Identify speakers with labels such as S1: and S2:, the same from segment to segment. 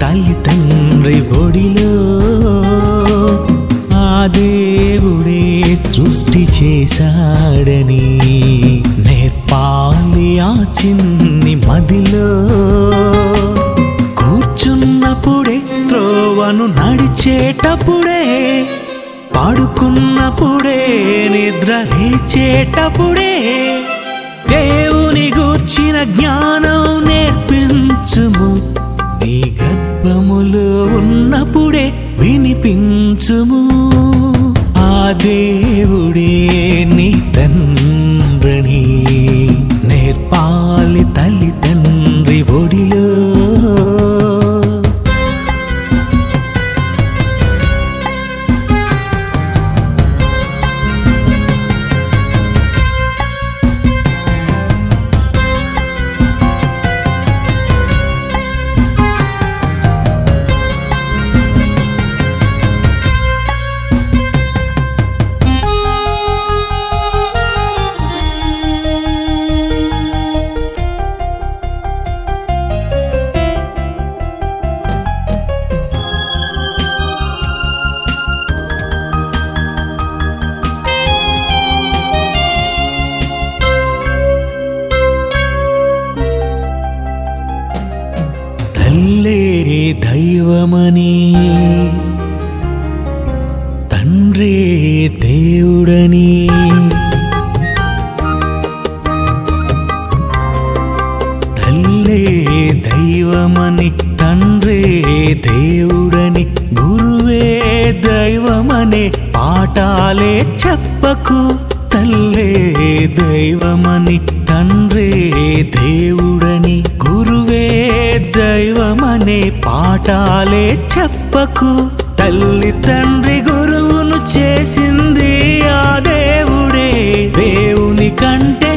S1: తల్లి తండ్రి ఒడిలో ఆ దేవుడే సృష్టి చేశాడని నేర్పాలి ఆ చిన్ని మదిలో కూర్చున్నప్పుడే త్రోవను నడిచేటప్పుడే పడుకున్నప్పుడే నిద్ర లేచేటప్పుడే దేవుని గూర్చిన జ్ఞానం నేర్పించుము. నీలో ఉన్నప్పుడే వినిపించుము. ఆ దేవుడే నీ తన్ తల్లే దైవమని. తండ్రే దేవుడని. తల్లే దైవమని తండ్రే దేవుడని. గురువే దైవమని పాఠాలే చెప్పకు. తల్లే దైవమని తండ్రే దేవుడని. అనే పాఠాలే చెప్పకు. తల్లి తండ్రి గురువును చేసింది ఆ దేవుడే. దేవుని కంటే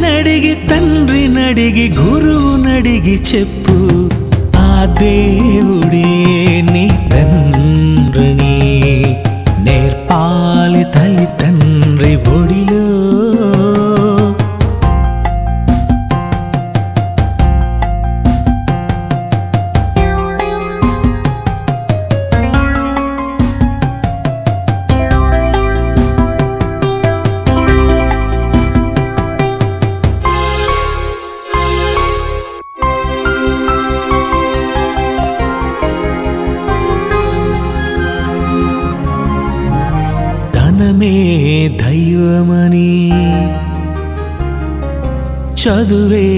S1: నడిగి తండ్రి నడిగి గురువు నడిగి చెప్పు ఆ దేవుడే నీ తండ్రిని. నేర్పాలి తల్లి తండ్రి ఒడి దైవమని చదువే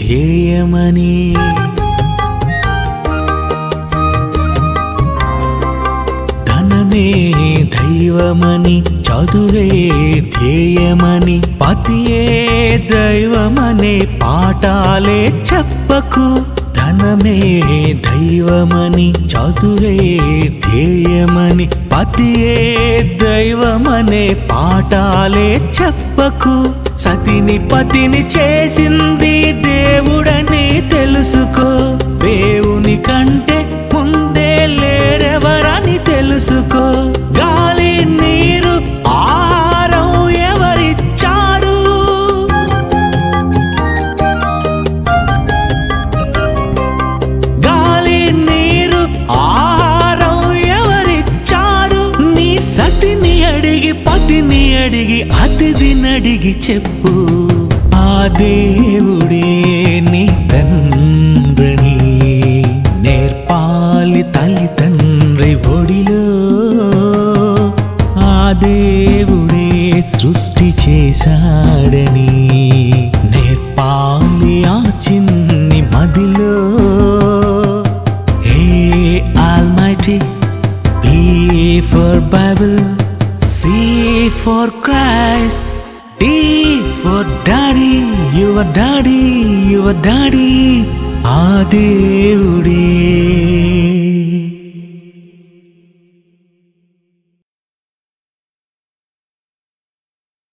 S1: ధ్యేయమని. ధనమే దైవమని చదువే ధ్యేయమని. పతియే దైవమనే పాఠాలే చెప్పకు. ధనమే దైవమని చదువే ధ్యేయమని పతియే దైవమనే పాఠాలే చెప్పకు. సతిని పతిని చేసింది దేవుడని తెలుసుకో. దేవుని కంటే ముందే లేరెవరని తెలుసుకో. అతిథిని అడిగి చెప్పు. ఆ దేవుడే నీ తండ్రిని. నేర్పాలి తల్లి తండ్రి ఒడిలో. ఆ దేవుడే సృష్టి చేశాడని. నేర్పాలి ఆ చిన్ని మదిలో. Hey almighty B for bible C for Christ. You're daddy you're daddy ఆ దేవుడే.